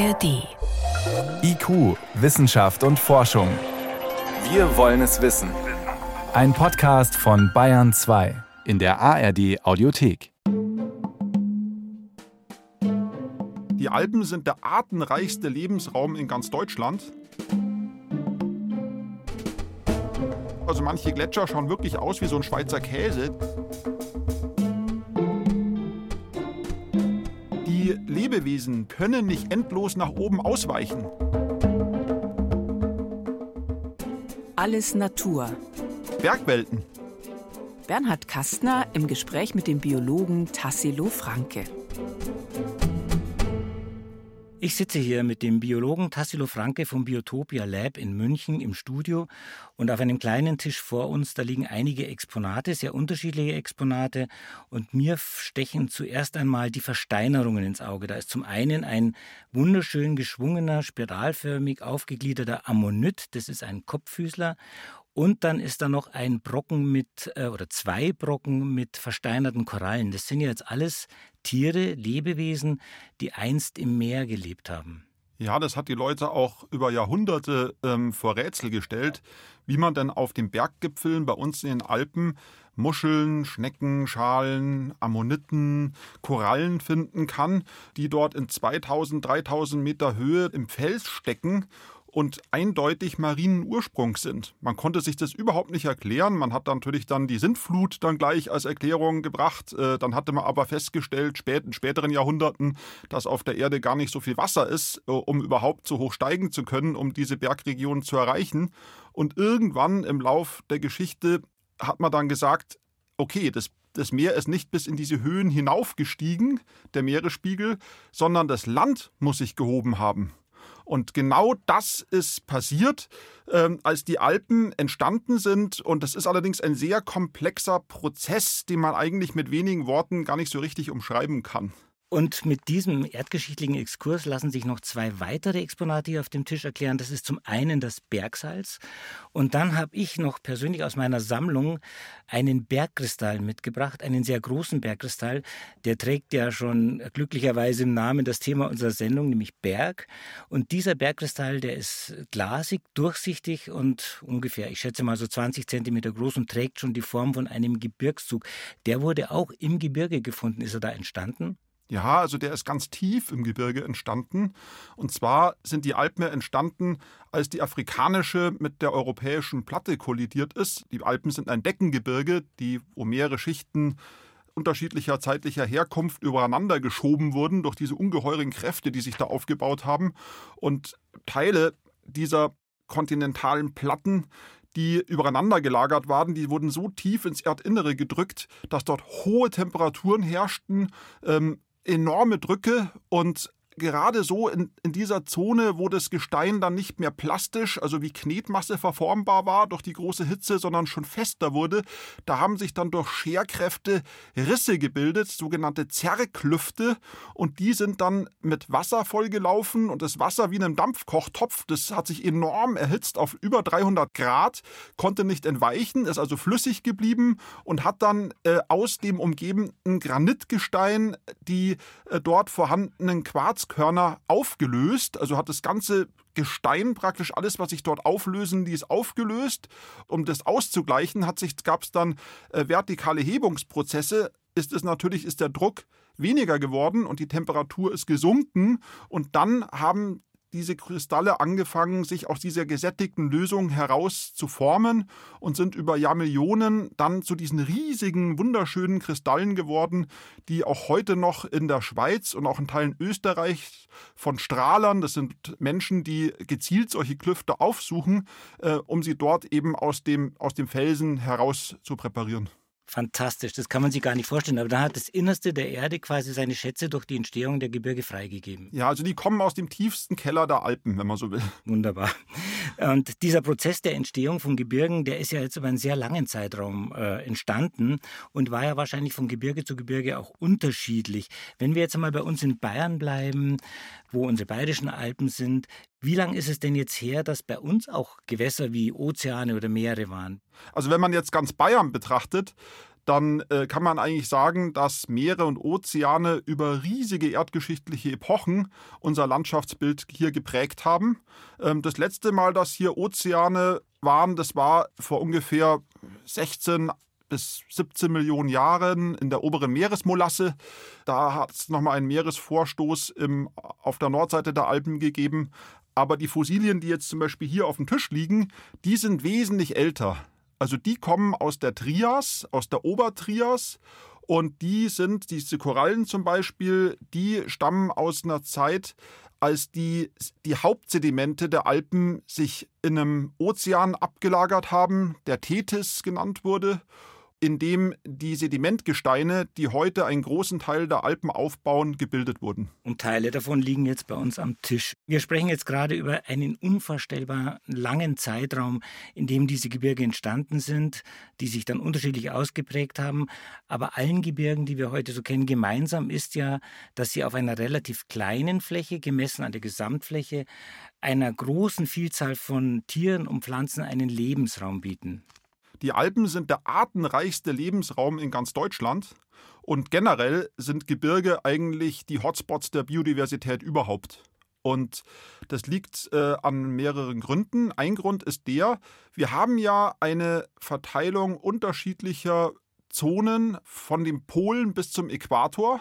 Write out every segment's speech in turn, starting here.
ARD. IQ, Wissenschaft und Forschung. Wir wollen es wissen. Ein Podcast von Bayern 2 in der ARD Audiothek. Die Alpen sind der artenreichste Lebensraum in ganz Deutschland. Also manche Gletscher schauen wirklich aus wie so ein Schweizer Käse. Lebewesen können nicht endlos nach oben ausweichen. Alles Natur. Bergwelten. Bernhard Kastner im Gespräch mit dem Biologen Tassilo Franke. Ich sitze hier mit dem Biologen Tassilo Franke vom Biotopia Lab in München im Studio und auf einem kleinen Tisch vor uns, da liegen einige Exponate, sehr unterschiedliche Exponate und mir stechen zuerst einmal die Versteinerungen ins Auge. Da ist zum einen ein wunderschön geschwungener, spiralförmig aufgegliederter Ammonit, das ist ein Kopffüßler und dann ist da noch ein Brocken mit, äh, oder zwei Brocken mit versteinerten Korallen. Das sind ja jetzt alles Tiere, Lebewesen, die einst im Meer gelebt haben. Ja, das hat die Leute auch über Jahrhunderte ähm, vor Rätsel gestellt, wie man denn auf den Berggipfeln bei uns in den Alpen Muscheln, Schnecken, Schalen, Ammoniten, Korallen finden kann, die dort in 2000, 3000 Meter Höhe im Fels stecken und eindeutig marinen Ursprungs sind. Man konnte sich das überhaupt nicht erklären. Man hat natürlich dann die Sintflut dann gleich als Erklärung gebracht. Äh, dann hatte man aber festgestellt, spät, in späteren Jahrhunderten, dass auf der Erde gar nicht so viel Wasser ist, äh, um überhaupt so hoch steigen zu können, um diese Bergregion zu erreichen. Und irgendwann im Lauf der Geschichte hat man dann gesagt, okay, das das Meer ist nicht bis in diese Höhen hinaufgestiegen, der Meeresspiegel, sondern das Land muss sich gehoben haben. Und genau das ist passiert, ähm, als die Alpen entstanden sind. Und das ist allerdings ein sehr komplexer Prozess, den man eigentlich mit wenigen Worten gar nicht so richtig umschreiben kann. Und mit diesem erdgeschichtlichen Exkurs lassen sich noch zwei weitere Exponate hier auf dem Tisch erklären. Das ist zum einen das Bergsalz und dann habe ich noch persönlich aus meiner Sammlung einen Bergkristall mitgebracht, einen sehr großen Bergkristall. Der trägt ja schon glücklicherweise im Namen das Thema unserer Sendung, nämlich Berg. Und dieser Bergkristall, der ist glasig, durchsichtig und ungefähr, ich schätze mal so 20 Zentimeter groß und trägt schon die Form von einem Gebirgszug. Der wurde auch im Gebirge gefunden. Ist er da entstanden? Ja, also der ist ganz tief im Gebirge entstanden. Und zwar sind die Alpen entstanden, als die afrikanische mit der europäischen Platte kollidiert ist. Die Alpen sind ein Deckengebirge, die wo mehrere Schichten unterschiedlicher zeitlicher Herkunft übereinander geschoben wurden durch diese ungeheuren Kräfte, die sich da aufgebaut haben. Und Teile dieser kontinentalen Platten die übereinander gelagert waren, die wurden so tief ins Erdinnere gedrückt, dass dort hohe Temperaturen herrschten, ähm, enorme Drücke und gerade so in, in dieser Zone, wo das Gestein dann nicht mehr plastisch, also wie Knetmasse verformbar war durch die große Hitze, sondern schon fester wurde, da haben sich dann durch Scherkräfte Risse gebildet, sogenannte Zerrklüfte, und die sind dann mit Wasser vollgelaufen und das Wasser wie in einem Dampfkochtopf, das hat sich enorm erhitzt auf über 300 Grad, konnte nicht entweichen, ist also flüssig geblieben und hat dann äh, aus dem umgebenden Granitgestein die äh, dort vorhandenen Quarz Quarzkörner aufgelöst, also hat das ganze Gestein praktisch alles, was sich dort auflösen ließ, aufgelöst. Um das auszugleichen, gab es dann äh, vertikale Hebungsprozesse. Ist es natürlich, ist der Druck weniger geworden und die Temperatur ist gesunken und dann haben diese Kristalle angefangen, sich aus dieser gesättigten Lösung heraus zu formen und sind über Jahrmillionen dann zu diesen riesigen, wunderschönen Kristallen geworden, die auch heute noch in der Schweiz und auch in Teilen Österreichs von Strahlern, das sind Menschen, die gezielt solche Klüfte aufsuchen, äh, um sie dort eben aus dem, aus dem Felsen heraus zu präparieren fantastisch. Das kann man sich gar nicht vorstellen. Aber da hat das Innerste der Erde quasi seine Schätze durch die Entstehung der Gebirge freigegeben. Ja, also die kommen aus dem tiefsten Keller der Alpen, wenn man so will. Wunderbar. Und dieser Prozess der Entstehung von Gebirgen, der ist ja jetzt über einen sehr langen Zeitraum äh, entstanden und war ja wahrscheinlich von Gebirge zu Gebirge auch unterschiedlich. Wenn wir jetzt einmal bei uns in Bayern bleiben, wo unsere bayerischen Alpen sind, wie lange ist es denn jetzt her, dass bei uns auch Gewässer wie Ozeane oder Meere waren? Also wenn man jetzt ganz Bayern betrachtet, dann äh, kann man eigentlich sagen, dass Meere und Ozeane über riesige erdgeschichtliche Epochen unser Landschaftsbild hier geprägt haben. Ähm, das letzte Mal, dass hier Ozeane waren, das war vor ungefähr 16 bis 17 Millionen Jahren in der oberen Meeresmolasse. Da hat es nochmal einen Meeresvorstoß im, auf der Nordseite der Alpen gegeben. Aber die Fossilien, die jetzt zum Beispiel hier auf dem Tisch liegen, die sind wesentlich älter. Also die kommen aus der Trias, aus der Obertrias. Und die sind, diese Korallen zum Beispiel, die stammen aus einer Zeit, als die, die Hauptsedimente der Alpen sich in einem Ozean abgelagert haben, der Tethys genannt wurde in dem die Sedimentgesteine, die heute einen großen Teil der Alpen aufbauen, gebildet wurden. Und Teile davon liegen jetzt bei uns am Tisch. Wir sprechen jetzt gerade über einen unvorstellbar langen Zeitraum, in dem diese Gebirge entstanden sind, die sich dann unterschiedlich ausgeprägt haben. Aber allen Gebirgen, die wir heute so kennen, gemeinsam ist ja, dass sie auf einer relativ kleinen Fläche, gemessen an der Gesamtfläche, einer großen Vielzahl von Tieren und Pflanzen einen Lebensraum bieten. Die Alpen sind der artenreichste Lebensraum in ganz Deutschland und generell sind Gebirge eigentlich die Hotspots der Biodiversität überhaupt. Und das liegt äh, an mehreren Gründen. Ein Grund ist der, wir haben ja eine Verteilung unterschiedlicher Zonen von den Polen bis zum Äquator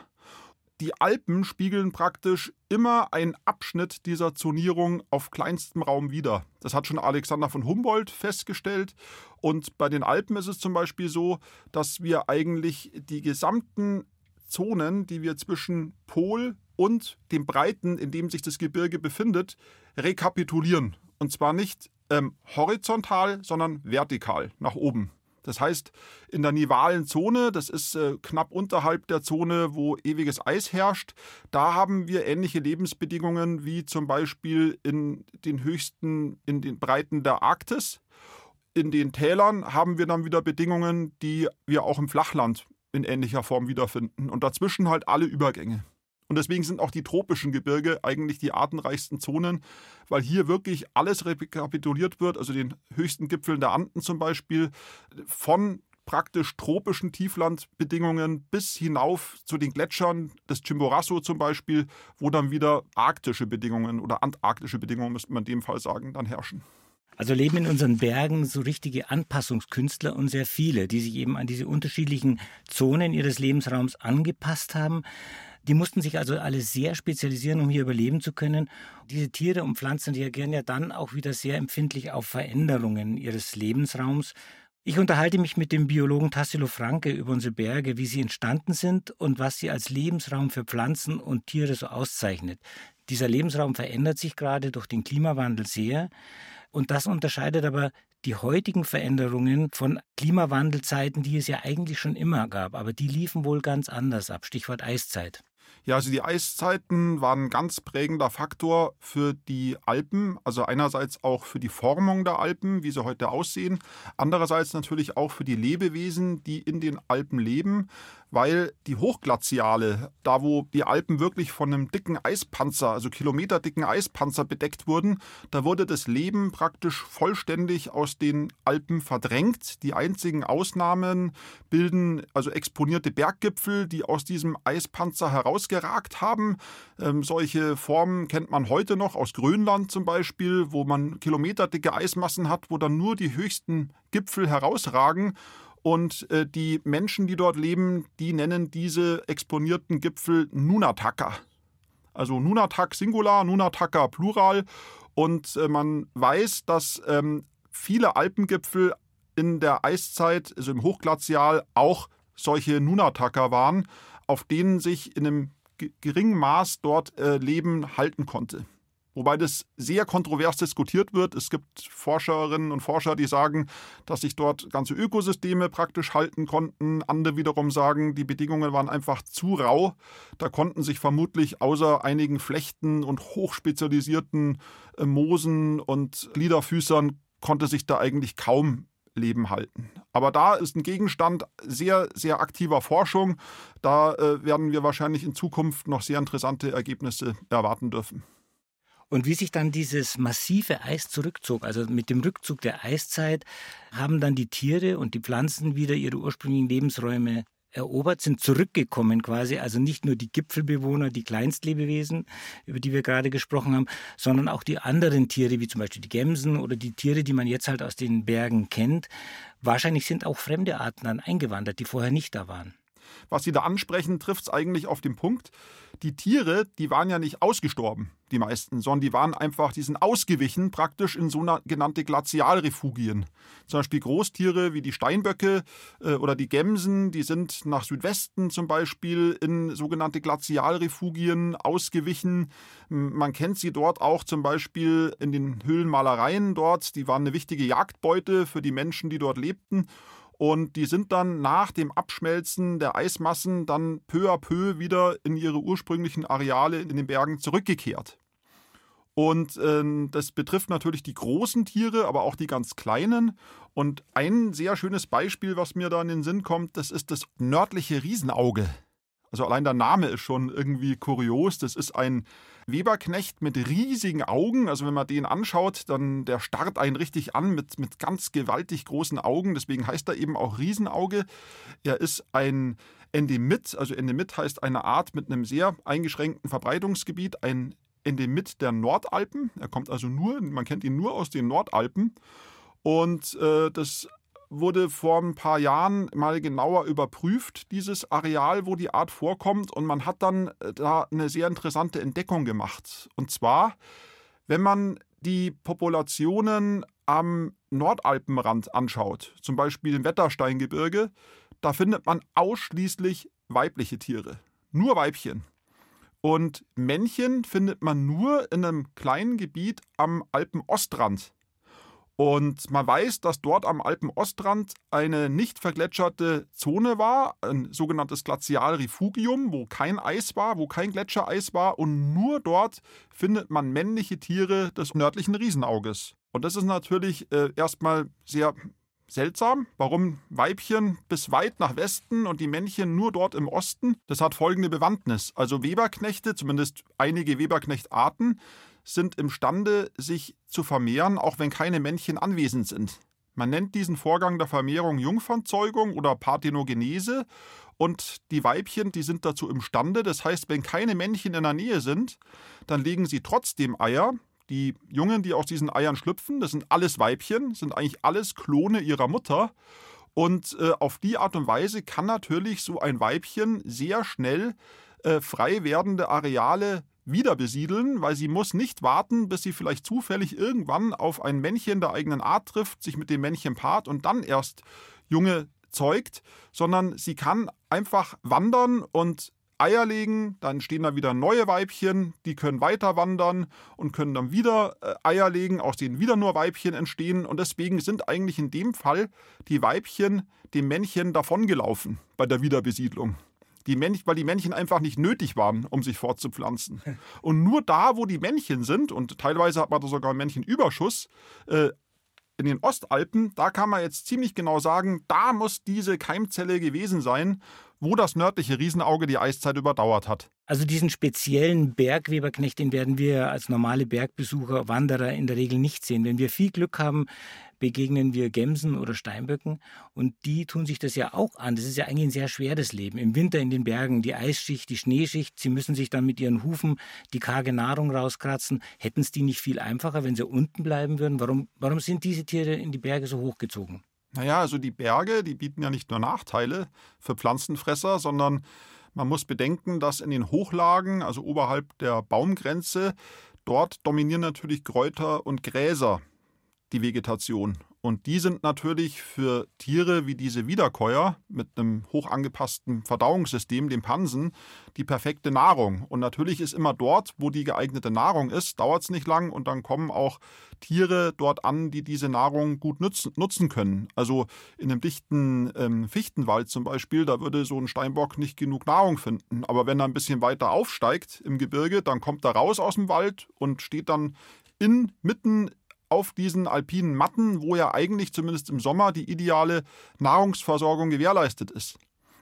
die Alpen spiegeln praktisch immer einen Abschnitt dieser Zonierung auf kleinstem Raum wider. Das hat schon Alexander von Humboldt festgestellt. Und bei den Alpen ist es zum Beispiel so, dass wir eigentlich die gesamten Zonen, die wir zwischen Pol und dem Breiten, in dem sich das Gebirge befindet, rekapitulieren. Und zwar nicht ähm, horizontal, sondern vertikal nach oben. Das heißt, in der nivalen Zone, das ist äh, knapp unterhalb der Zone, wo ewiges Eis herrscht, da haben wir ähnliche Lebensbedingungen wie zum Beispiel in den höchsten, in den Breiten der Arktis. In den Tälern haben wir dann wieder Bedingungen, die wir auch im Flachland in ähnlicher Form wiederfinden. Und dazwischen halt alle Übergänge. Und deswegen sind auch die tropischen Gebirge eigentlich die artenreichsten Zonen, weil hier wirklich alles rekapituliert wird, also den höchsten Gipfeln der Anden zum Beispiel, von praktisch tropischen Tieflandbedingungen bis hinauf zu den Gletschern des Chimborazo zum Beispiel, wo dann wieder arktische Bedingungen oder antarktische Bedingungen, müsste man in dem Fall sagen, dann herrschen. Also leben in unseren Bergen so richtige Anpassungskünstler und sehr viele, die sich eben an diese unterschiedlichen Zonen ihres Lebensraums angepasst haben. Die mussten sich also alle sehr spezialisieren, um hier überleben zu können. Diese Tiere und Pflanzen reagieren ja dann auch wieder sehr empfindlich auf Veränderungen ihres Lebensraums. Ich unterhalte mich mit dem Biologen Tassilo Franke über unsere Berge, wie sie entstanden sind und was sie als Lebensraum für Pflanzen und Tiere so auszeichnet. Dieser Lebensraum verändert sich gerade durch den Klimawandel sehr. Und das unterscheidet aber die heutigen Veränderungen von Klimawandelzeiten, die es ja eigentlich schon immer gab, aber die liefen wohl ganz anders ab. Stichwort Eiszeit. Ja, also die Eiszeiten waren ein ganz prägender Faktor für die Alpen. Also einerseits auch für die Formung der Alpen, wie sie heute aussehen. Andererseits natürlich auch für die Lebewesen, die in den Alpen leben weil die Hochglaziale, da wo die Alpen wirklich von einem dicken Eispanzer, also kilometerdicken Eispanzer bedeckt wurden, da wurde das Leben praktisch vollständig aus den Alpen verdrängt. Die einzigen Ausnahmen bilden also exponierte Berggipfel, die aus diesem Eispanzer herausgeragt haben. Ähm, solche Formen kennt man heute noch aus Grönland zum Beispiel, wo man kilometerdicke Eismassen hat, wo dann nur die höchsten Gipfel herausragen. Und äh, die Menschen, die dort leben, die nennen diese exponierten Gipfel Nunataka. Also Nunatak Singular, Nunataka Plural. Und äh, man weiß, dass ähm, viele Alpengipfel in der Eiszeit, also im Hochglazial, auch solche Nunataka waren, auf denen sich in einem geringen Maß dort äh, Leben halten konnte. Wobei das sehr kontrovers diskutiert wird. Es gibt Forscherinnen und Forscher, die sagen, dass sich dort ganze Ökosysteme praktisch halten konnten. Andere wiederum sagen, die Bedingungen waren einfach zu rau. Da konnten sich vermutlich außer einigen Flechten und hochspezialisierten äh, Moosen und Gliederfüßern konnte sich da eigentlich kaum Leben halten. Aber da ist ein Gegenstand sehr, sehr aktiver Forschung. Da äh, werden wir wahrscheinlich in Zukunft noch sehr interessante Ergebnisse erwarten dürfen. Und wie sich dann dieses massive Eis zurückzog, also mit dem Rückzug der Eiszeit, haben dann die Tiere und die Pflanzen wieder ihre ursprünglichen Lebensräume erobert, sind zurückgekommen quasi, also nicht nur die Gipfelbewohner, die Kleinstlebewesen, über die wir gerade gesprochen haben, sondern auch die anderen Tiere, wie zum Beispiel die Gämsen oder die Tiere, die man jetzt halt aus den Bergen kennt. Wahrscheinlich sind auch fremde Arten dann eingewandert, die vorher nicht da waren. Was Sie da ansprechen, trifft es eigentlich auf den Punkt. Die Tiere, die waren ja nicht ausgestorben, die meisten, sondern die waren einfach, die sind ausgewichen praktisch in sogenannte Glazialrefugien. Zum Beispiel Großtiere wie die Steinböcke äh, oder die Gämsen, die sind nach Südwesten zum Beispiel in sogenannte Glazialrefugien ausgewichen. Man kennt sie dort auch zum Beispiel in den Höhlenmalereien dort. Die waren eine wichtige Jagdbeute für die Menschen, die dort lebten. Und die sind dann nach dem Abschmelzen der Eismassen dann peu à peu wieder in ihre ursprünglichen Areale in den Bergen zurückgekehrt. Und äh, das betrifft natürlich die großen Tiere, aber auch die ganz kleinen. Und ein sehr schönes Beispiel, was mir da in den Sinn kommt, das ist das nördliche Riesenauge. Also allein der Name ist schon irgendwie kurios. Das ist ein Weberknecht mit riesigen Augen. Also wenn man den anschaut, dann der starrt einen richtig an mit, mit ganz gewaltig großen Augen. Deswegen heißt er eben auch Riesenauge. Er ist ein Endemit. Also Endemit heißt eine Art mit einem sehr eingeschränkten Verbreitungsgebiet. Ein Endemit der Nordalpen. Er kommt also nur, man kennt ihn nur aus den Nordalpen. Und äh, das wurde vor ein paar Jahren mal genauer überprüft, dieses Areal, wo die Art vorkommt. Und man hat dann äh, da eine sehr interessante Entdeckung gemacht. Und zwar, wenn man die Populationen am Nordalpenrand anschaut, zum Beispiel im Wettersteingebirge, da findet man ausschließlich weibliche Tiere. Nur Weibchen. Und Männchen findet man nur in einem kleinen Gebiet am Alpenostrand. Und man weiß, dass dort am Alpenostrand eine nicht vergletscherte Zone war, ein sogenanntes Glazialrefugium, wo kein Eis war, wo kein Gletschereis war. Und nur dort findet man männliche Tiere des nördlichen Riesenauges. Und das ist natürlich äh, erstmal sehr seltsam. Warum Weibchen bis weit nach Westen und die Männchen nur dort im Osten? Das hat folgende Bewandtnis. Also Weberknechte, zumindest einige Weberknechtarten, sind imstande, sich zu vermehren, auch wenn keine Männchen anwesend sind. Man nennt diesen Vorgang der Vermehrung Jungfernzeugung oder Parthenogenese und die Weibchen, die sind dazu imstande. Das heißt, wenn keine Männchen in der Nähe sind, dann legen sie trotzdem Eier. Die Jungen, die aus diesen Eiern schlüpfen, das sind alles Weibchen, sind eigentlich alles Klone ihrer Mutter. Und äh, auf die Art und Weise kann natürlich so ein Weibchen sehr schnell äh, frei werdende Areale wieder besiedeln, weil sie muss nicht warten, bis sie vielleicht zufällig irgendwann auf ein Männchen der eigenen Art trifft, sich mit dem Männchen paart und dann erst Junge zeugt, sondern sie kann einfach wandern und Eier legen, dann stehen da wieder neue Weibchen, die können weiter wandern und können dann wieder äh, Eier legen, aus denen wieder nur Weibchen entstehen. Und deswegen sind eigentlich in dem Fall die Weibchen dem Männchen davongelaufen bei der Wiederbesiedlung. Die Männchen, weil die Männchen einfach nicht nötig waren, um sich fortzupflanzen. Und nur da, wo die Männchen sind, und teilweise hat man da sogar einen Männchenüberschuss, äh, in den Ostalpen, da kann man jetzt ziemlich genau sagen, da muss diese Keimzelle gewesen sein, wo das nördliche Riesenauge die Eiszeit überdauert hat. Also diesen speziellen Bergweberknecht, den werden wir als normale Bergbesucher, Wanderer in der Regel nicht sehen. Wenn wir viel Glück haben, begegnen wir Gämsen oder Steinböcken und die tun sich das ja auch an. Das ist ja eigentlich ein sehr schweres Leben. Im Winter in den Bergen, die Eisschicht, die Schneeschicht, sie müssen sich dann mit ihren Hufen die karge Nahrung rauskratzen. Hätten es die nicht viel einfacher, wenn sie unten bleiben würden? Warum, warum sind diese Tiere in die Berge so hochgezogen? Naja, also die Berge, die bieten ja nicht nur Nachteile für Pflanzenfresser, sondern man muss bedenken, dass in den Hochlagen, also oberhalb der Baumgrenze, dort dominieren natürlich Kräuter und Gräser die Vegetation. Und die sind natürlich für Tiere wie diese Wiederkäuer mit einem hoch angepassten Verdauungssystem, dem Pansen, die perfekte Nahrung. Und natürlich ist immer dort, wo die geeignete Nahrung ist, dauert es nicht lang und dann kommen auch Tiere dort an, die diese Nahrung gut nutzen, nutzen können. Also in einem dichten ähm, Fichtenwald zum Beispiel, da würde so ein Steinbock nicht genug Nahrung finden. Aber wenn er ein bisschen weiter aufsteigt im Gebirge, dann kommt er raus aus dem Wald und steht dann inmitten auf diesen alpinen Matten, wo ja eigentlich zumindest im Sommer die ideale Nahrungsversorgung gewährleistet ist.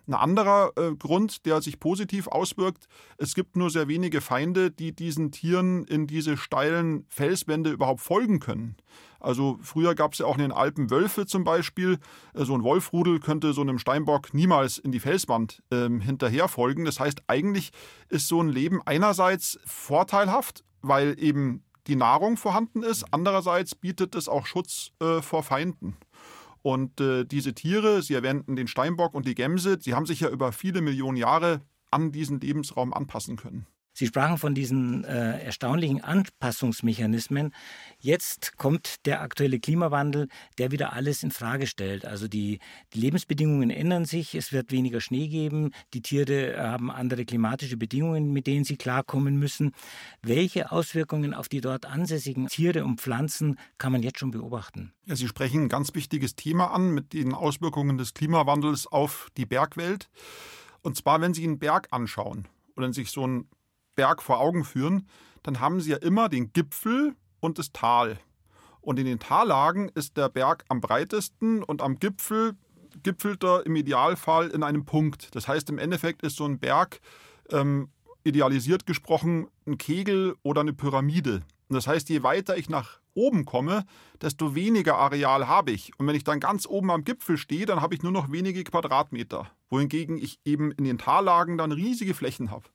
Ein anderer äh, Grund, der sich positiv auswirkt, es gibt nur sehr wenige Feinde, die diesen Tieren in diese steilen Felswände überhaupt folgen können. Also früher gab es ja auch in den Alpen Wölfe zum Beispiel. Äh, so ein Wolfrudel könnte so einem Steinbock niemals in die Felswand ähm, hinterher folgen. Das heißt, eigentlich ist so ein Leben einerseits vorteilhaft, weil eben die Nahrung vorhanden ist. Andererseits bietet es auch Schutz äh, vor Feinden. Und äh, diese Tiere, Sie erwähnten den Steinbock und die Gemse, sie haben sich ja über viele Millionen Jahre an diesen Lebensraum anpassen können. Sie sprachen von diesen äh, erstaunlichen Anpassungsmechanismen. Jetzt kommt der aktuelle Klimawandel, der wieder alles in Frage stellt. Also die, die, Lebensbedingungen ändern sich, es wird weniger Schnee geben, die Tiere haben andere klimatische Bedingungen, mit denen sie klarkommen müssen. Welche Auswirkungen auf die dort ansässigen Tiere und Pflanzen kann man jetzt schon beobachten? Ja, Sie sprechen ein ganz wichtiges Thema an mit den Auswirkungen des Klimawandels auf die Bergwelt. Und zwar, wenn Sie einen Berg anschauen oder sich so ein Berg vor Augen führen, dann haben Sie ja immer den Gipfel und das Tal. Und in den Tallagen ist der Berg am breitesten und am Gipfel gipfelt er im Idealfall in einem Punkt. Das heißt, im Endeffekt ist so ein Berg ähm, idealisiert gesprochen ein Kegel oder eine Pyramide. Und das heißt, je weiter ich nach oben komme, desto weniger Areal habe ich. Und wenn ich dann ganz oben am Gipfel stehe, dann habe ich nur noch wenige Quadratmeter. Wohingegen ich eben in den Tallagen dann riesige Flächen habe.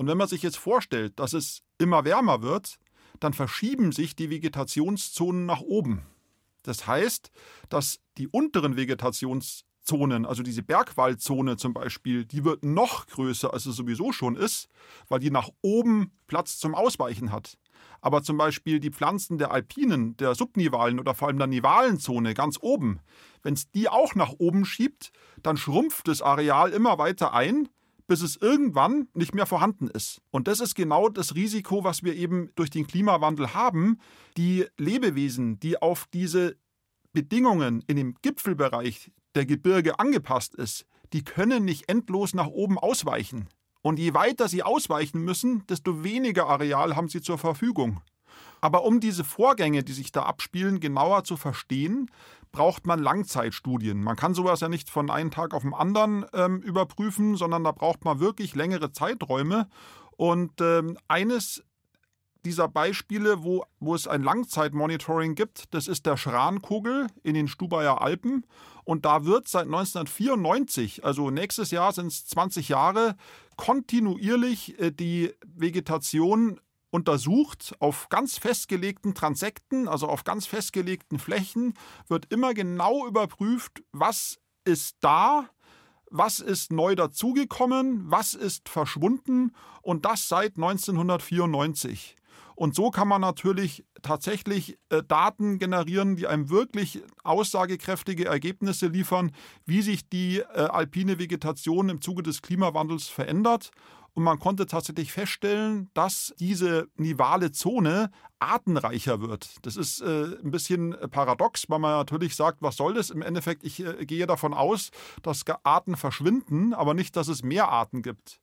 Und wenn man sich jetzt vorstellt, dass es immer wärmer wird, dann verschieben sich die Vegetationszonen nach oben. Das heißt, dass die unteren Vegetationszonen, also diese Bergwaldzone zum Beispiel, die wird noch größer, als es sowieso schon ist, weil die nach oben Platz zum Ausweichen hat. Aber zum Beispiel die Pflanzen der Alpinen, der Subnivalen oder vor allem der Nivalenzone ganz oben, wenn es die auch nach oben schiebt, dann schrumpft das Areal immer weiter ein, bis es irgendwann nicht mehr vorhanden ist. Und das ist genau das Risiko, was wir eben durch den Klimawandel haben. Die Lebewesen, die auf diese Bedingungen in dem Gipfelbereich der Gebirge angepasst ist, die können nicht endlos nach oben ausweichen. Und je weiter sie ausweichen müssen, desto weniger Areal haben sie zur Verfügung. Aber um diese Vorgänge, die sich da abspielen, genauer zu verstehen, braucht man Langzeitstudien. Man kann sowas ja nicht von einem Tag auf den anderen ähm, überprüfen, sondern da braucht man wirklich längere Zeiträume. Und ähm, eines dieser Beispiele, wo, wo es ein Langzeitmonitoring gibt, das ist der Schrankugel in den Stubaier Alpen. Und da wird seit 1994, also nächstes Jahr sind es 20 Jahre, kontinuierlich äh, die Vegetation untersucht auf ganz festgelegten Transekten, also auf ganz festgelegten Flächen, wird immer genau überprüft, was ist da, was ist neu dazugekommen, was ist verschwunden und das seit 1994. Und so kann man natürlich tatsächlich äh, Daten generieren, die einem wirklich aussagekräftige Ergebnisse liefern, wie sich die äh, alpine Vegetation im Zuge des Klimawandels verändert und man konnte tatsächlich feststellen, dass diese nivale Zone artenreicher wird. Das ist äh, ein bisschen paradox, weil man natürlich sagt, was soll das? Im Endeffekt, ich äh, gehe davon aus, dass Arten verschwinden, aber nicht, dass es mehr Arten gibt.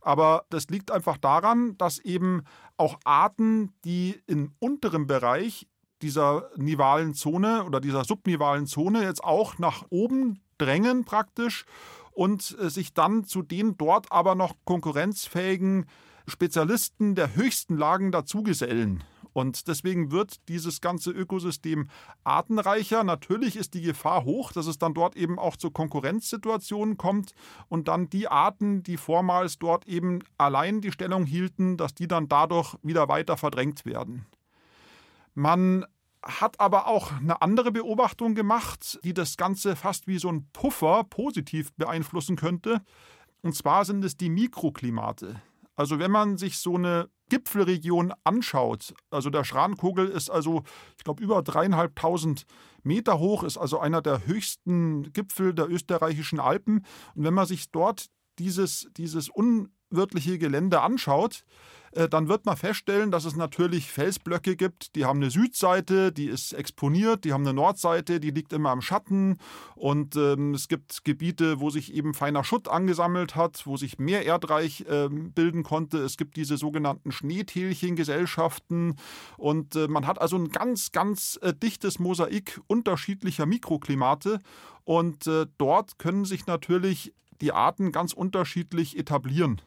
Aber das liegt einfach daran, dass eben auch Arten, die im unteren Bereich dieser nivalen Zone oder dieser subnivalen Zone jetzt auch nach oben drängen praktisch und äh, sich dann zu den dort aber noch konkurrenzfähigen Spezialisten der höchsten Lagen dazugesellen. Und deswegen wird dieses ganze Ökosystem artenreicher. Natürlich ist die Gefahr hoch, dass es dann dort eben auch zu Konkurrenzsituationen kommt und dann die Arten, die vormals dort eben allein die Stellung hielten, dass die dann dadurch wieder weiter verdrängt werden. Man hat aber auch eine andere Beobachtung gemacht, die das Ganze fast wie so ein Puffer positiv beeinflussen könnte. Und zwar sind es die Mikroklimate. Also wenn man sich so eine Gipfelregion anschaut, also der Schrankogel ist also, ich glaube, über dreieinhalbtausend Meter hoch, ist also einer der höchsten Gipfel der österreichischen Alpen. Und wenn man sich dort dieses, dieses unwirtliche Gelände anschaut, dann wird man feststellen, dass es natürlich Felsblöcke gibt, die haben eine Südseite, die ist exponiert, die haben eine Nordseite, die liegt immer im Schatten und ähm, es gibt Gebiete, wo sich eben feiner Schutt angesammelt hat, wo sich mehr Erdreich äh, bilden konnte. Es gibt diese sogenannten Schneetälchengesellschaften und äh, man hat also ein ganz, ganz äh, dichtes Mosaik unterschiedlicher Mikroklimate und äh, dort können sich natürlich die Arten ganz unterschiedlich etablieren.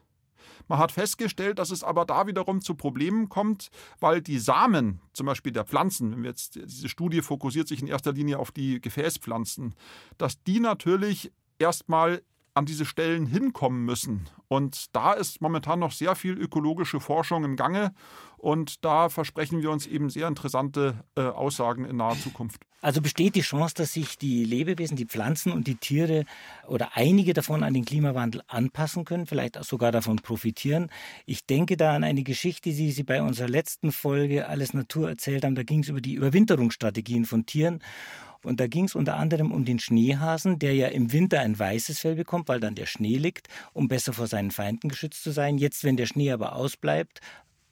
Man hat festgestellt, dass es aber da wiederum zu Problemen kommt, weil die Samen, zum Beispiel der Pflanzen, wenn wir jetzt diese Studie fokussiert sich in erster Linie auf die Gefäßpflanzen, dass die natürlich erstmal an diese Stellen hinkommen müssen. Und da ist momentan noch sehr viel ökologische Forschung im Gange und da versprechen wir uns eben sehr interessante äh, Aussagen in naher Zukunft. Also besteht die Chance, dass sich die Lebewesen, die Pflanzen und die Tiere oder einige davon an den Klimawandel anpassen können, vielleicht auch sogar davon profitieren. Ich denke da an eine Geschichte, die Sie bei unserer letzten Folge Alles Natur erzählt haben. Da ging es über die Überwinterungsstrategien von Tieren. Und da ging es unter anderem um den Schneehasen, der ja im Winter ein weißes Fell bekommt, weil dann der Schnee liegt, um besser vor seinen Feinden geschützt zu sein. Jetzt, wenn der Schnee aber ausbleibt,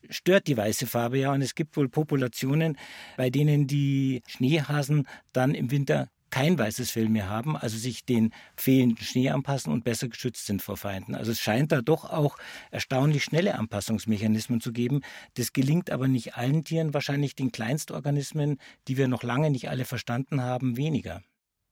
stört die weiße Farbe ja. Und es gibt wohl Populationen, bei denen die Schneehasen dann im Winter kein weißes Fell mehr haben, also sich den fehlenden Schnee anpassen und besser geschützt sind vor Feinden. Also es scheint da doch auch erstaunlich schnelle Anpassungsmechanismen zu geben. Das gelingt aber nicht allen Tieren, wahrscheinlich den Kleinstorganismen, die wir noch lange nicht alle verstanden haben, weniger.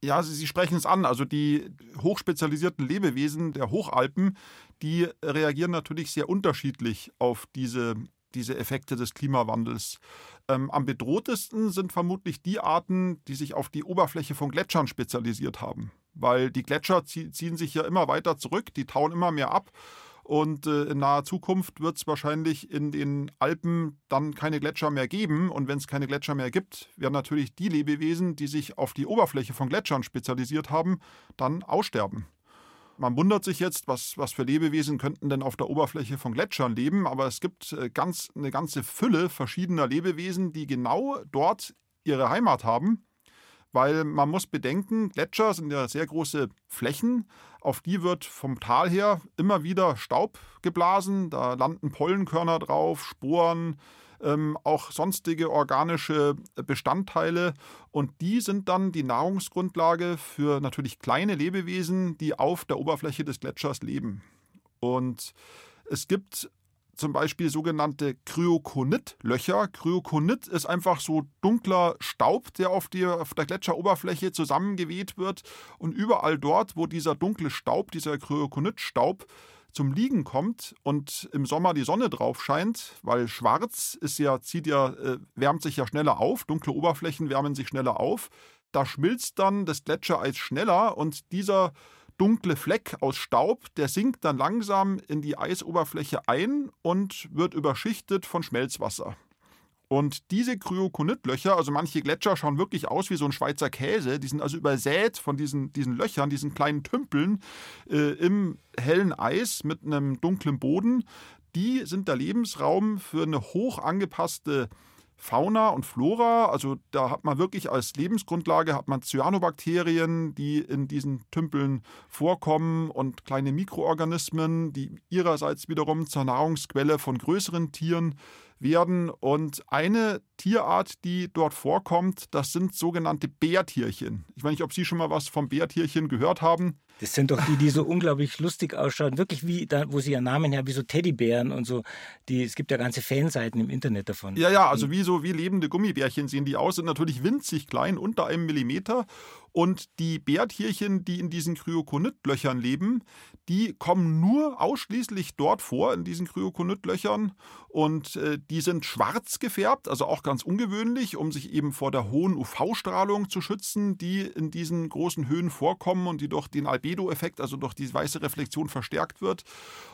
Ja, Sie, Sie sprechen es an. Also die hochspezialisierten Lebewesen der Hochalpen, die reagieren natürlich sehr unterschiedlich auf diese diese Effekte des Klimawandels. Ähm, am bedrohtesten sind vermutlich die Arten, die sich auf die Oberfläche von Gletschern spezialisiert haben. Weil die Gletscher ziehen sich ja immer weiter zurück, die tauen immer mehr ab. Und äh, in naher Zukunft wird es wahrscheinlich in den Alpen dann keine Gletscher mehr geben. Und wenn es keine Gletscher mehr gibt, werden natürlich die Lebewesen, die sich auf die Oberfläche von Gletschern spezialisiert haben, dann aussterben. Man wundert sich jetzt, was, was für Lebewesen könnten denn auf der Oberfläche von Gletschern leben, aber es gibt äh, ganz, eine ganze Fülle verschiedener Lebewesen, die genau dort ihre Heimat haben. Weil man muss bedenken, Gletscher sind ja sehr große Flächen, auf die wird vom Tal her immer wieder Staub geblasen, da landen Pollenkörner drauf, Sporen, ähm, auch sonstige organische Bestandteile. Und die sind dann die Nahrungsgrundlage für natürlich kleine Lebewesen, die auf der Oberfläche des Gletschers leben. Und es gibt zum Beispiel sogenannte Kryokonit-Löcher. Kryokonit ist einfach so dunkler Staub, der auf, die, auf der Gletscheroberfläche zusammengeweht wird. Und überall dort, wo dieser dunkle Staub, dieser Kryokonit-Staub zum Liegen kommt und im Sommer die Sonne drauf scheint, weil schwarz ist ja, zieht ja, äh, wärmt sich ja schneller auf, dunkle Oberflächen wärmen sich schneller auf. Da schmilzt dann das Gletschereis schneller und dieser dunkle Fleck aus Staub, der sinkt dann langsam in die Eisoberfläche ein und wird überschichtet von Schmelzwasser. Und diese Kryokonitlöcher, also manche Gletscher schauen wirklich aus wie so ein Schweizer Käse, die sind also übersät von diesen, diesen Löchern, diesen kleinen Tümpeln äh, im hellen Eis mit einem dunklen Boden. Die sind der Lebensraum für eine hoch angepasste Fauna und Flora. Also da hat man wirklich als Lebensgrundlage hat man Cyanobakterien, die in diesen Tümpeln vorkommen und kleine Mikroorganismen, die ihrerseits wiederum zur Nahrungsquelle von größeren Tieren werden. Und eine Tierart, die dort vorkommt, das sind sogenannte Bärtierchen. Ich weiß nicht, ob Sie schon mal was vom Bärtierchen gehört haben. Das sind doch die, die so unglaublich lustig ausschauen. Wirklich wie, da, wo sie ihren Namen her, wie so Teddybären und so. Die, es gibt ja ganze Fanseiten im Internet davon. Ja, ja, also wie so wie lebende Gummibärchen sehen die aus, sind natürlich winzig klein, unter einem Millimeter. Und die Bärtierchen, die in diesen Kryokonitlöchern leben, die kommen nur ausschließlich dort vor, in diesen Kryokonitlöchern. Und äh, die sind schwarz gefärbt, also auch ganz ungewöhnlich, um sich eben vor der hohen UV-Strahlung zu schützen, die in diesen großen Höhen vorkommen und die durch den Albedo-Effekt, also durch die weiße Reflexion verstärkt wird.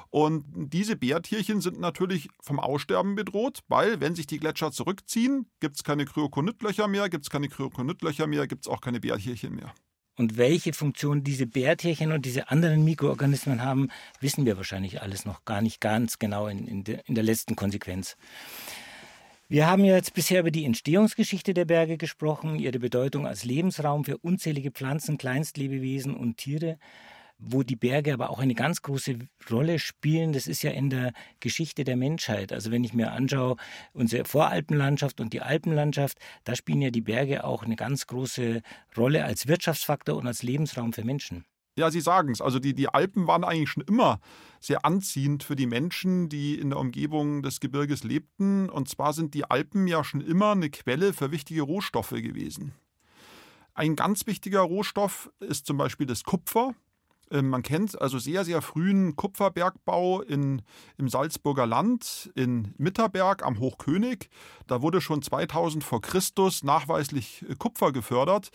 Und diese Bärtierchen sind natürlich vom Aussterben bedroht, weil wenn sich die Gletscher zurückziehen, gibt es keine Kryokonitlöcher mehr, gibt es keine Kryokonitlöcher mehr, gibt es auch keine Bärtierchen mehr. Und welche Funktion diese Bärtierchen und diese anderen Mikroorganismen haben, wissen wir wahrscheinlich alles noch gar nicht ganz genau in, in, de, in der letzten Konsequenz. Wir haben jetzt bisher über die Entstehungsgeschichte der Berge gesprochen, ihre Bedeutung als Lebensraum für unzählige Pflanzen, Kleinstlebewesen und Tiere wo die Berge aber auch eine ganz große Rolle spielen. Das ist ja in der Geschichte der Menschheit. Also wenn ich mir anschaue, unsere Voralpenlandschaft und die Alpenlandschaft, da spielen ja die Berge auch eine ganz große Rolle als Wirtschaftsfaktor und als Lebensraum für Menschen. Ja, Sie sagen es. Also die, die Alpen waren eigentlich schon immer sehr anziehend für die Menschen, die in der Umgebung des Gebirges lebten. Und zwar sind die Alpen ja schon immer eine Quelle für wichtige Rohstoffe gewesen. Ein ganz wichtiger Rohstoff ist zum Beispiel das Kupfer. Ähm, man kennt also sehr, sehr frühen Kupferbergbau in, im Salzburger Land, in Mitterberg am Hochkönig. Da wurde schon 2000 vor Christus nachweislich äh, Kupfer gefördert,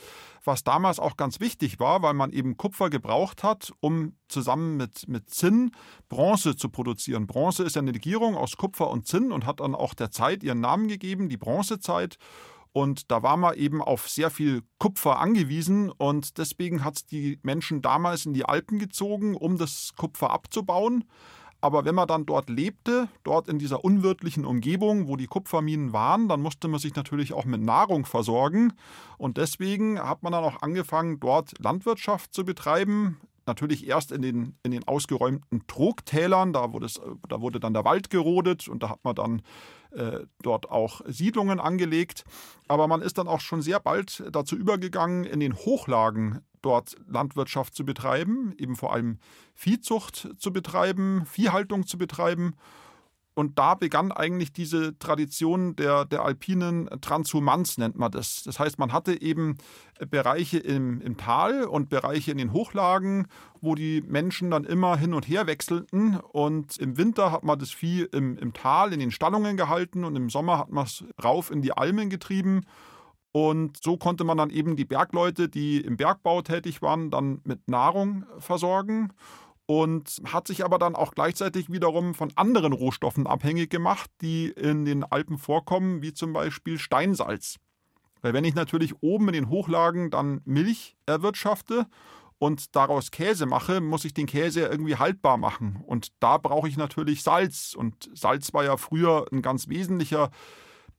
was damals auch ganz wichtig war, weil man eben Kupfer gebraucht hat, um zusammen mit, mit Zinn Bronze zu produzieren. Bronze ist eine Legierung aus Kupfer und Zinn und hat dann auch der Zeit ihren Namen gegeben, die Bronzezeit. Und da war man eben auf sehr viel Kupfer angewiesen und deswegen hat es die Menschen damals in die Alpen gezogen, um das Kupfer abzubauen. Aber wenn man dann dort lebte, dort in dieser unwirtlichen Umgebung, wo die Kupferminen waren, dann musste man sich natürlich auch mit Nahrung versorgen. Und deswegen hat man dann auch angefangen, dort Landwirtschaft zu betreiben. Natürlich erst in den, in den ausgeräumten Trogtälern, da wurde, es, da wurde dann der Wald gerodet und da hat man dann äh, dort auch Siedlungen angelegt. Aber man ist dann auch schon sehr bald dazu übergegangen, in den Hochlagen dort Landwirtschaft zu betreiben, eben vor allem Viehzucht zu betreiben, Viehhaltung zu betreiben. Und da begann eigentlich diese Tradition der, der alpinen Transhumanz, nennt man das. Das heißt, man hatte eben Bereiche im, im Tal und Bereiche in den Hochlagen, wo die Menschen dann immer hin und her wechselten. Und im Winter hat man das Vieh im, im Tal in den Stallungen gehalten und im Sommer hat man es rauf in die Almen getrieben. Und so konnte man dann eben die Bergleute, die im Bergbau tätig waren, dann mit Nahrung versorgen und hat sich aber dann auch gleichzeitig wiederum von anderen Rohstoffen abhängig gemacht, die in den Alpen vorkommen, wie zum Beispiel Steinsalz. Weil wenn ich natürlich oben in den Hochlagen dann Milch erwirtschafte und daraus Käse mache, muss ich den Käse irgendwie haltbar machen. Und da brauche ich natürlich Salz. Und Salz war ja früher ein ganz wesentlicher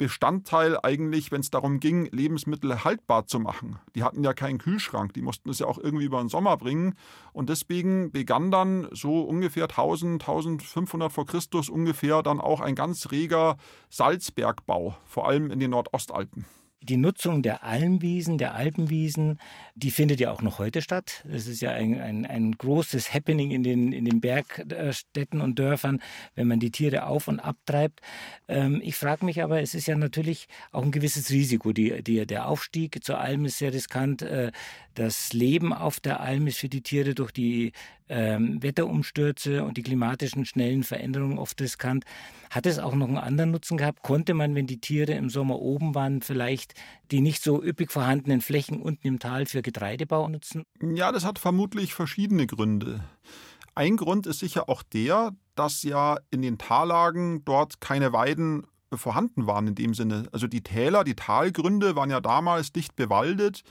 Bestandteil eigentlich, wenn es darum ging, Lebensmittel haltbar zu machen. Die hatten ja keinen Kühlschrank, die mussten es ja auch irgendwie über den Sommer bringen. Und deswegen begann dann so ungefähr 1000, 1500 vor Christus ungefähr dann auch ein ganz reger Salzbergbau, vor allem in den Nordostalpen. Die Nutzung der Almwiesen, der Alpenwiesen, die findet ja auch noch heute statt. Es ist ja ein, ein, ein großes Happening in den, in den Bergstädten und Dörfern, wenn man die Tiere auf und abtreibt. Ähm, ich frage mich aber, es ist ja natürlich auch ein gewisses Risiko. Die, die, der Aufstieg zur Alm ist sehr riskant. Äh, das Leben auf der Alm ist für die Tiere durch die ähm, Wetterumstürze und die klimatischen schnellen Veränderungen oft riskant. Hat es auch noch einen anderen Nutzen gehabt? Konnte man, wenn die Tiere im Sommer oben waren, vielleicht die nicht so üppig vorhandenen Flächen unten im Tal für Getreidebau nutzen? Ja, das hat vermutlich verschiedene Gründe. Ein Grund ist sicher auch der, dass ja in den Tallagen dort keine Weiden vorhanden waren in dem Sinne. Also die Täler, die Talgründe waren ja damals dicht bewaldet.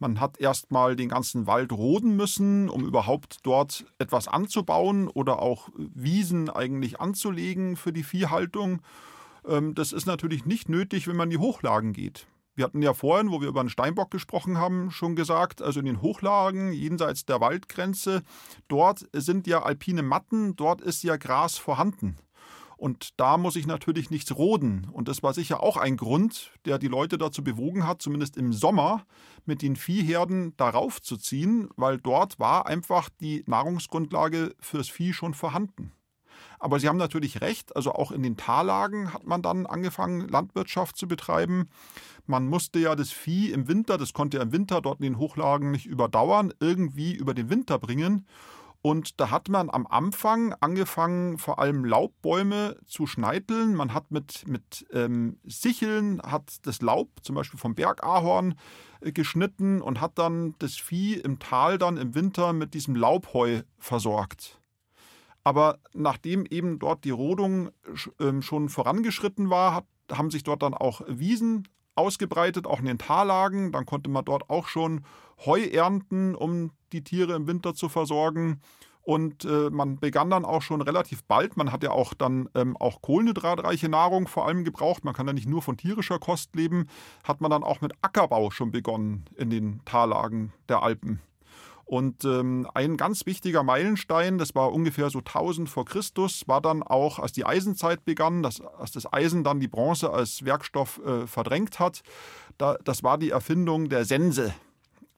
Man hat erstmal den ganzen Wald roden müssen, um überhaupt dort etwas anzubauen oder auch Wiesen eigentlich anzulegen für die Viehhaltung. Ähm, das ist natürlich nicht nötig, wenn man in die Hochlagen geht. Wir hatten ja vorhin, wo wir über den Steinbock gesprochen haben, schon gesagt, also in den Hochlagen jenseits der Waldgrenze, dort sind ja alpine Matten, dort ist ja Gras vorhanden. Und da muss ich natürlich nichts roden. Und das war sicher auch ein Grund, der die Leute dazu bewogen hat, zumindest im Sommer mit den Viehherden darauf zu ziehen, weil dort war einfach die Nahrungsgrundlage fürs Vieh schon vorhanden. Aber Sie haben natürlich recht, also auch in den Tallagen hat man dann angefangen, Landwirtschaft zu betreiben. Man musste ja das Vieh im Winter, das konnte ja im Winter dort in den Hochlagen nicht überdauern, irgendwie über den Winter bringen. Und da hat man am Anfang angefangen, vor allem Laubbäume zu schneiteln. Man hat mit, mit ähm, Sicheln hat das Laub, zum Beispiel vom Bergahorn, äh, geschnitten und hat dann das Vieh im Tal dann im Winter mit diesem Laubheu versorgt. Aber nachdem eben dort die Rodung äh, schon vorangeschritten war, hat, haben sich dort dann auch Wiesen ausgebreitet, auch in den Tallagen. Dann konnte man dort auch schon Heu ernten, um die Tiere im Winter zu versorgen. Und äh, man begann dann auch schon relativ bald, man hat ja auch dann ähm, auch kohlenhydratreiche Nahrung vor allem gebraucht, man kann ja nicht nur von tierischer Kost leben, hat man dann auch mit Ackerbau schon begonnen in den Tallagen der Alpen. Und ähm, ein ganz wichtiger Meilenstein, das war ungefähr so 1000 vor Christus, war dann auch, als die Eisenzeit begann, dass, als das Eisen dann die Bronze als Werkstoff äh, verdrängt hat, da, das war die Erfindung der Sense.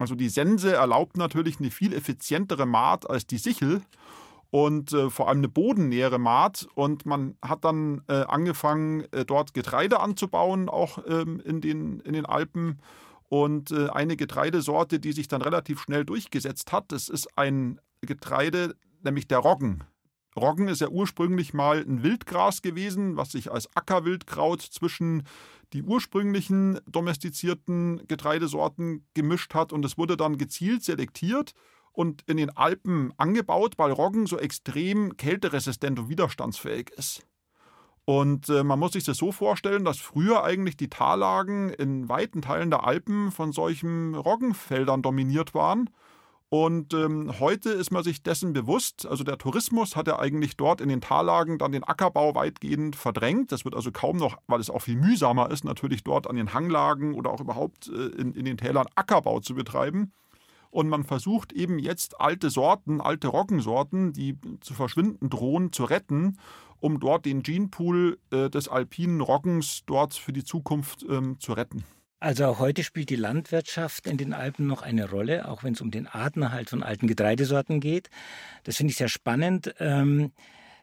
Also die Sense erlaubt natürlich eine viel effizientere Maat als die Sichel und äh, vor allem eine bodennähere Maat. Und man hat dann äh, angefangen, äh, dort Getreide anzubauen, auch ähm, in, den, in den Alpen und äh, eine Getreidesorte, die sich dann relativ schnell durchgesetzt hat. Das ist ein Getreide, nämlich der Roggen. Roggen ist ja ursprünglich mal ein Wildgras gewesen, was sich als Ackerwildkraut zwischen die ursprünglichen domestizierten Getreidesorten gemischt hat und es wurde dann gezielt selektiert und in den Alpen angebaut, weil Roggen so extrem kälteresistent und widerstandsfähig ist. Und äh, man muss sich das so vorstellen, dass früher eigentlich die Tallagen in weiten Teilen der Alpen von solchen Roggenfeldern dominiert waren. Und ähm, heute ist man sich dessen bewusst. Also der Tourismus hat ja eigentlich dort in den Tallagen dann den Ackerbau weitgehend verdrängt. Das wird also kaum noch, weil es auch viel mühsamer ist, natürlich dort an den Hanglagen oder auch überhaupt äh, in, in den Tälern Ackerbau zu betreiben. Und man versucht eben jetzt alte Sorten, alte Roggensorten, die zu verschwinden drohen, zu retten um dort den Genpool äh, des alpinen Roggens dort für die Zukunft ähm, zu retten. Also auch heute spielt die Landwirtschaft in den Alpen noch eine Rolle, auch wenn es um den Artenerhalt von alten Getreidesorten geht. Das finde ich sehr spannend. Ähm,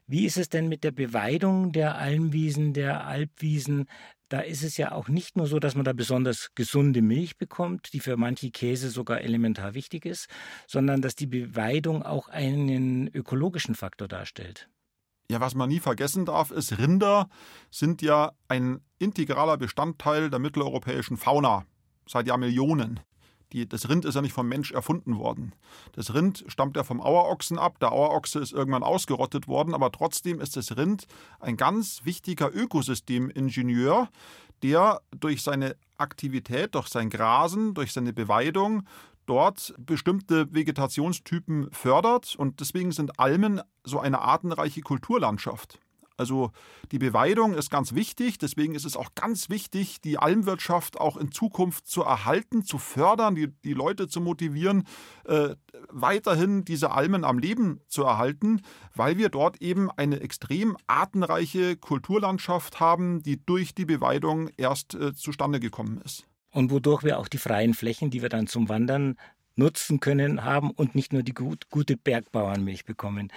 wie ist es denn mit der Beweidung der Almwiesen, der Alpwiesen? Da ist es ja auch nicht nur so, dass man da besonders gesunde Milch bekommt, die für manche Käse sogar elementar wichtig ist, sondern dass die Beweidung auch einen ökologischen Faktor darstellt. Ja, was man nie vergessen darf, ist, Rinder sind ja ein integraler Bestandteil der mitteleuropäischen Fauna seit Jahrmillionen. Die, das Rind ist ja nicht vom Mensch erfunden worden. Das Rind stammt ja vom Auerochsen ab. Der Auerochse ist irgendwann ausgerottet worden, aber trotzdem ist das Rind ein ganz wichtiger Ökosystemingenieur, der durch seine Aktivität, durch sein Grasen, durch seine Beweidung dort bestimmte Vegetationstypen fördert und deswegen sind Almen so eine artenreiche Kulturlandschaft. Also die Beweidung ist ganz wichtig, deswegen ist es auch ganz wichtig, die Almwirtschaft auch in Zukunft zu erhalten, zu fördern, die, die Leute zu motivieren, äh, weiterhin diese Almen am Leben zu erhalten, weil wir dort eben eine extrem artenreiche Kulturlandschaft haben, die durch die Beweidung erst äh, zustande gekommen ist und wodurch wir auch die freien Flächen, die wir dann zum Wandern nutzen können, haben und nicht nur die gut, gute Bergbauernmilch bekommen.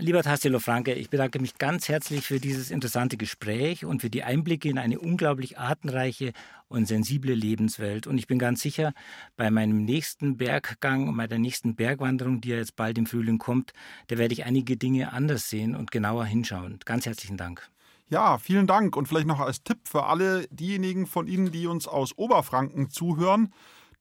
Lieber Tassilo Franke, ich bedanke mich ganz herzlich für dieses interessante Gespräch und für die Einblicke in eine unglaublich artenreiche und sensible Lebenswelt. Und ich bin ganz sicher, bei meinem nächsten Berggang und meiner nächsten Bergwanderung, die ja jetzt bald im Frühling kommt, da werde ich einige Dinge anders sehen und genauer hinschauen. Ganz herzlichen Dank. Ja, vielen Dank und vielleicht noch als Tipp für alle diejenigen von Ihnen, die uns aus Oberfranken zuhören.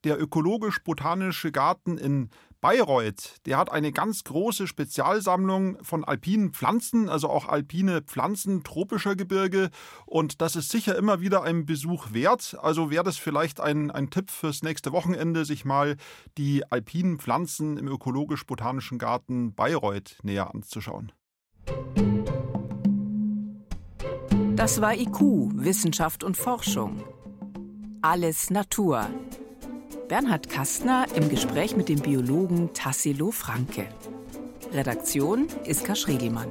Der ökologisch-botanische Garten in Bayreuth, der hat eine ganz große Spezialsammlung von alpinen Pflanzen, also auch alpine Pflanzen tropischer Gebirge. Und das ist sicher immer wieder ein Besuch wert. Also wäre das vielleicht ein, ein Tipp fürs nächste Wochenende, sich mal die alpinen Pflanzen im ökologisch-botanischen Garten Bayreuth näher anzuschauen. Das war IQ, Wissenschaft und Forschung. Alles Natur. Bernhard Kastner im Gespräch mit dem Biologen Tassilo Franke. Redaktion Iska Schregelmann.